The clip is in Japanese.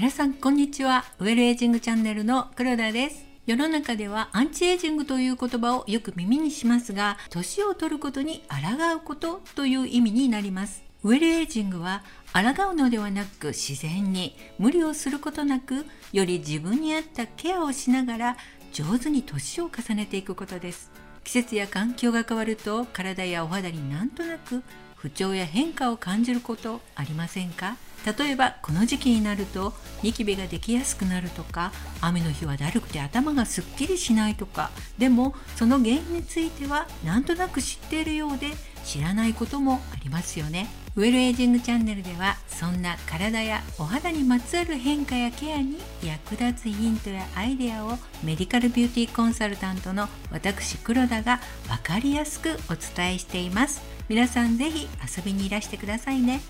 皆さんこんにちは。ウェルエイジングチャンネルの黒田です。世の中ではアンチエイジングという言葉をよく耳にしますが年を取ることに抗うことという意味になります。ウェルエイジングは抗うのではなく自然に無理をすることなくより自分に合ったケアをしながら上手に年を重ねていくことです。季節や環境が変わると体やお肌になんとなく不調や変化を感じることありませんか？例えばこの時期になるとニキビができやすくなるとか雨の日はだるくて頭がすっきりしないとか。でもその原因についてはなんとなく知っているようで知らないこともありますよね。ウェルエイジングチャンネルではそんな体やお肌にまつわる変化やケアに役立つヒントやアイデアをメディカルビューティーコンサルタントの私黒田が分かりやすくお伝えしています。皆さん是非遊びにいらしてくださいね。